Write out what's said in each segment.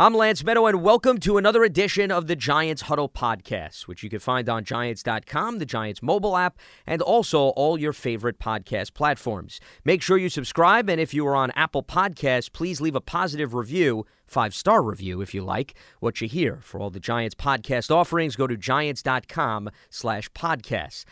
I'm Lance Medow, and welcome to another edition of the Giants Huddle Podcast, which you can find on Giants.com, the Giants mobile app, and also all your favorite podcast platforms. Make sure you subscribe, and if you are on Apple Podcasts, please leave a positive review, five star review if you like what you hear. For all the Giants podcast offerings, go to Giants.com slash podcasts.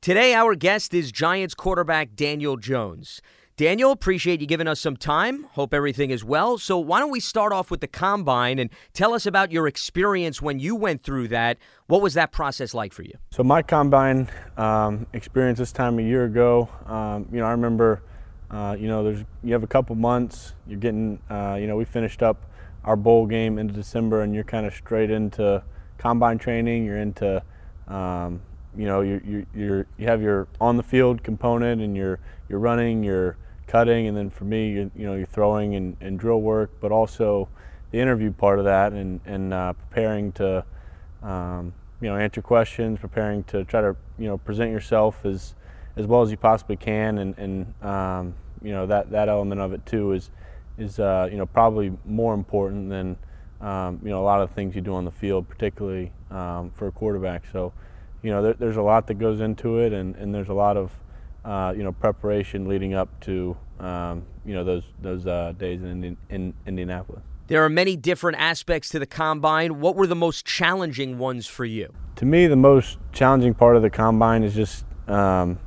Today, our guest is Giants quarterback Daniel Jones. Daniel, appreciate you giving us some time. Hope everything is well. So, why don't we start off with the combine and tell us about your experience when you went through that? What was that process like for you? So, my combine um, experience this time a year ago, um, you know, I remember, uh, you know, there's you have a couple months. You're getting, uh, you know, we finished up our bowl game into December, and you're kind of straight into combine training. You're into, um, you know, you you you you have your on the field component, and you're you're running, you're cutting, and then for me, you're, you know, you're throwing and, and drill work, but also the interview part of that, and and uh, preparing to, um, you know, answer questions, preparing to try to you know present yourself as as well as you possibly can, and and um, you know that that element of it too is is uh, you know probably more important than um, you know a lot of things you do on the field, particularly um, for a quarterback. So, you know, there, there's a lot that goes into it, and, and there's a lot of uh, you know preparation leading up to um, you know those those uh, days in, in Indianapolis. There are many different aspects to the combine. What were the most challenging ones for you? To me, the most challenging part of the combine is just um,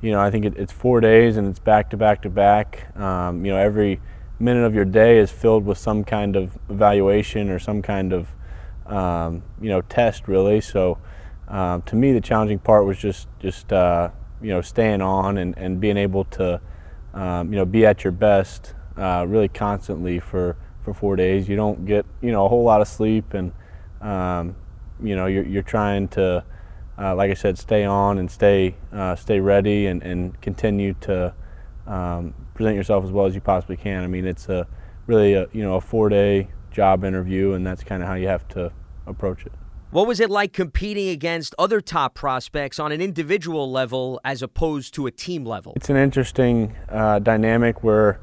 you know I think it, it's four days and it's back to back to back. Um, you know every minute of your day is filled with some kind of evaluation or some kind of um, you know test really. So um, to me, the challenging part was just just uh, you know staying on and, and being able to um, you know be at your best uh, really constantly for for four days. You don't get you know a whole lot of sleep and um, you know you're, you're trying to uh, like I said stay on and stay uh, stay ready and, and continue to um, present yourself as well as you possibly can. I mean it's a really a, you know a four day job interview and that's kind of how you have to approach it. What was it like competing against other top prospects on an individual level as opposed to a team level? It's an interesting uh, dynamic where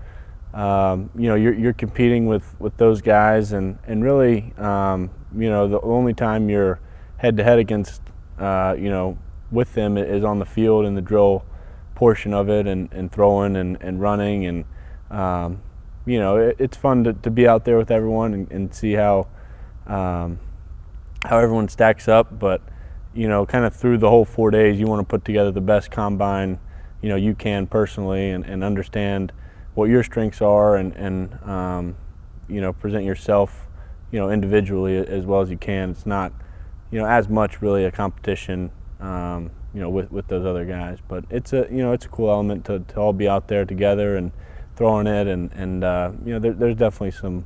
um, you know you're, you're, competing with, with those guys, and and really um, you know the only time you're head to head against uh, you know with them is on the field in the drill portion of it, and, and throwing and, and running, and um, you know it, it's fun to, to be out there with everyone and, and see how. Um, how everyone stacks up, but you know, kind of through the whole four days, you want to put together the best combine, you know, you can personally, and, and understand what your strengths are, and and um, you know, present yourself, you know, individually as well as you can. It's not, you know, as much really a competition, um, you know, with with those other guys, but it's a you know, it's a cool element to, to all be out there together and throwing it, and and uh, you know, there, there's definitely some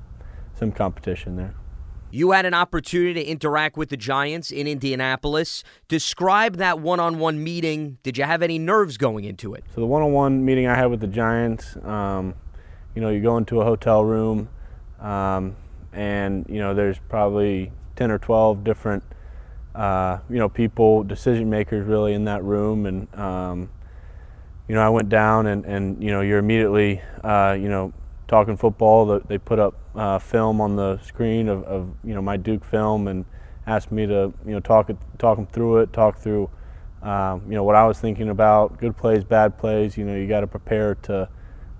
some competition there. You had an opportunity to interact with the Giants in Indianapolis. Describe that one on one meeting. Did you have any nerves going into it? So, the one on one meeting I had with the Giants, um, you know, you go into a hotel room, um, and, you know, there's probably 10 or 12 different, uh, you know, people, decision makers really in that room. And, um, you know, I went down and, and you know, you're immediately, uh, you know, talking football. They put up uh, film on the screen of, of, you know my Duke film and asked me to you know talk talk them through it, talk through um, you know what I was thinking about, good plays, bad plays. You know you got to prepare to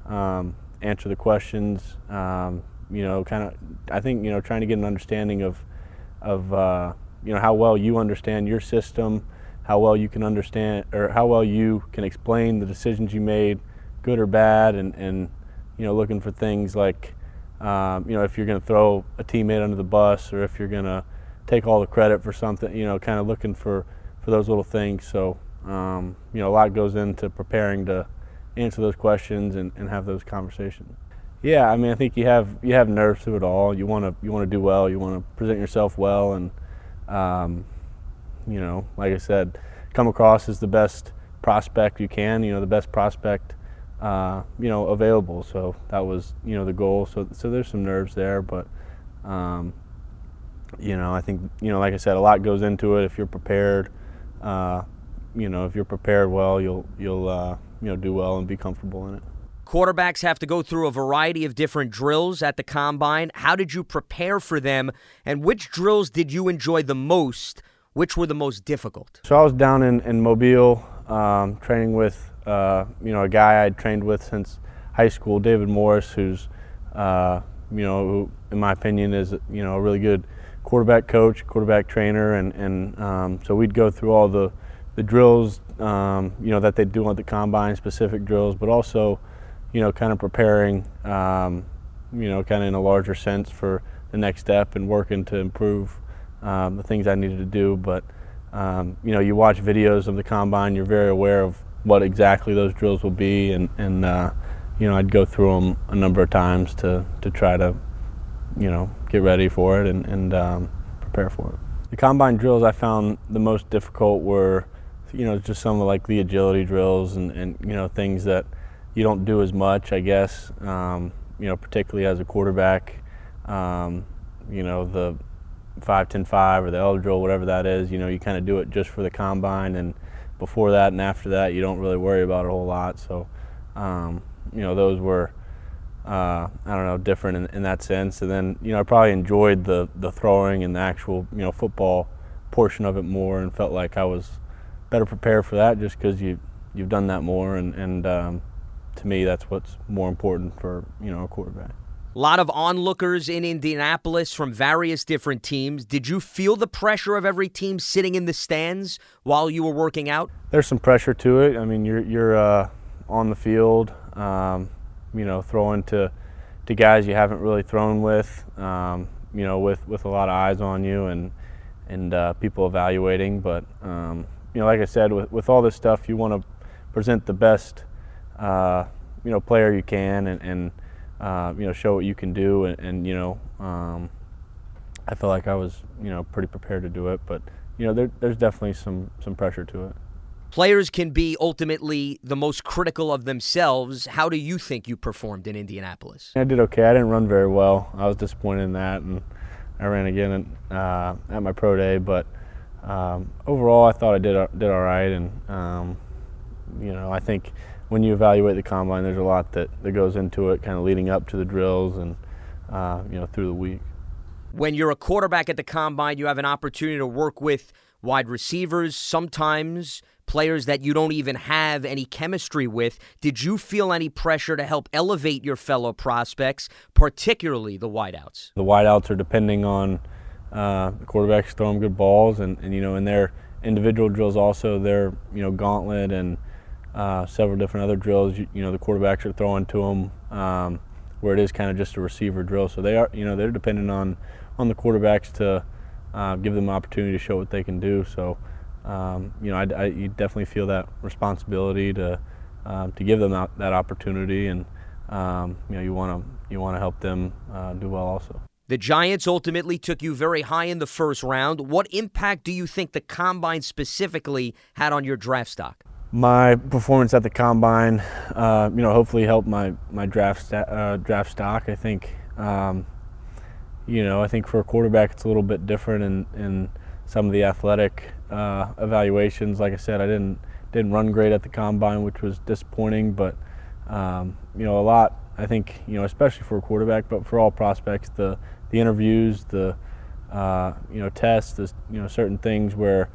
um, answer the questions. Um, you know, kind of I think you know trying to get an understanding of of uh, you know how well you understand your system, how well you can understand or how well you can explain the decisions you made, good or bad, and and you know, looking for things like, um, you know, if you're going to throw a teammate under the bus or if you're going to take all the credit for something, you know, kind of looking for, for those little things. So, um, you know, a lot goes into preparing to answer those questions and, and have those conversations. Yeah, I mean, I think you have you have nerves through it all. You want to you want to do well. You want to present yourself well, and um, you know, like I said, come across as the best prospect you can. You know, the best prospect uh, you know, available. So that was, you know, the goal. So, so there's some nerves there, but, um, you know, I think, you know, like I said, a lot goes into it. If you're prepared, uh, you know, if you're prepared well, you'll, you'll, uh, you know, do well and be comfortable in it. Quarterbacks have to go through a variety of different drills at the combine. How did you prepare for them, and which drills did you enjoy the most? Which were the most difficult? So I was down in, in Mobile um, training with uh, you know a guy I'd trained with since high school, David Morris, who's uh, you know who, in my opinion is you know a really good quarterback coach, quarterback trainer, and and um, so we'd go through all the the drills um, you know that they do on the combine, specific drills, but also you know, kind of preparing, um, you know, kind of in a larger sense for the next step and working to improve um, the things I needed to do. But, um, you know, you watch videos of the combine, you're very aware of what exactly those drills will be. And, and uh, you know, I'd go through them a number of times to, to try to, you know, get ready for it and, and um, prepare for it. The combine drills I found the most difficult were, you know, just some of like the agility drills and, and you know, things that – you don't do as much, I guess. Um, you know, particularly as a quarterback. Um, you know, the 5-10-5 or the L drill, whatever that is. You know, you kind of do it just for the combine, and before that and after that, you don't really worry about it a whole lot. So, um, you know, those were. Uh, I don't know, different in, in, that sense. And then, you know, I probably enjoyed the, the throwing and the actual, you know, football portion of it more and felt like I was better prepared for that just because you, you've done that more. And, and um, to me, that's what's more important for you know a quarterback. A lot of onlookers in Indianapolis from various different teams. Did you feel the pressure of every team sitting in the stands while you were working out? There's some pressure to it. I mean, you're you're uh, on the field, um, you know, throwing to to guys you haven't really thrown with, um, you know, with with a lot of eyes on you and and uh, people evaluating. But um, you know, like I said, with with all this stuff, you want to present the best uh, you know player you can and, and uh, you know show what you can do and, and you know um, I feel like I was you know pretty prepared to do it but you know there, there's definitely some some pressure to it. Players can be ultimately the most critical of themselves. How do you think you performed in Indianapolis? I did okay. I didn't run very well. I was disappointed in that, and I ran again uh, at my pro day. But um, overall, I thought I did did all right, and um, you know I think when you evaluate the combine, there's a lot that, that goes into it, kind of leading up to the drills and uh, you know through the week. When you're a quarterback at the combine, you have an opportunity to work with wide receivers, sometimes players that you don't even have any chemistry with. Did you feel any pressure to help elevate your fellow prospects, particularly the wideouts? The wideouts are depending on uh, the quarterbacks throwing good balls, and, and you know in their individual drills also their you know gauntlet and uh, several different other drills. You, you, know, the quarterbacks are throwing to them um, where it is kind of just a receiver drill. So they are, you know, they're dependent on on the quarterbacks to uh, give them an opportunity to show what they can do. So, um, you know, I, I, you definitely feel that responsibility to um, to give them that, that opportunity, and um, you know, you want to you want to help them uh, do well also. The Giants ultimately took you very high in the first round. What impact do you think the combine specifically had on your draft stock? My performance at the combine, uh, you know, hopefully helped my my draft uh, draft stock. I think, um, you know, I think for a quarterback it's a little bit different in in some of the athletic uh, evaluations. Like I said, I didn't didn't run great at the combine, which was disappointing. But um, you know, a lot. I think you know, especially for a quarterback, but for all prospects, the the interviews, the uh, you know tests, the, you know certain things where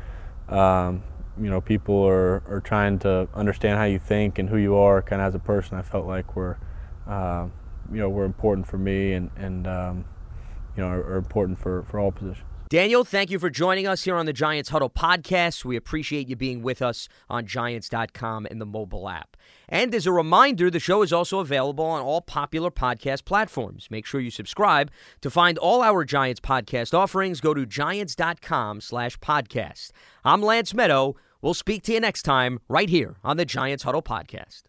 um, you know people are, are trying to understand how you think and who you are kind of as a person i felt like were uh, you know were important for me and and um, you know are, are, important for for all positions. Daniel thank you for joining us here on the giants huddle podcast. We appreciate you being with us on giants.com and the mobile app. And as a reminder the show is also available on all popular podcast platforms. Make sure you subscribe to find all our giants podcast offerings. Go to giants.com slash podcast. I'm lance medow We'll speak to you next time right here on the Giants Huddle Podcast.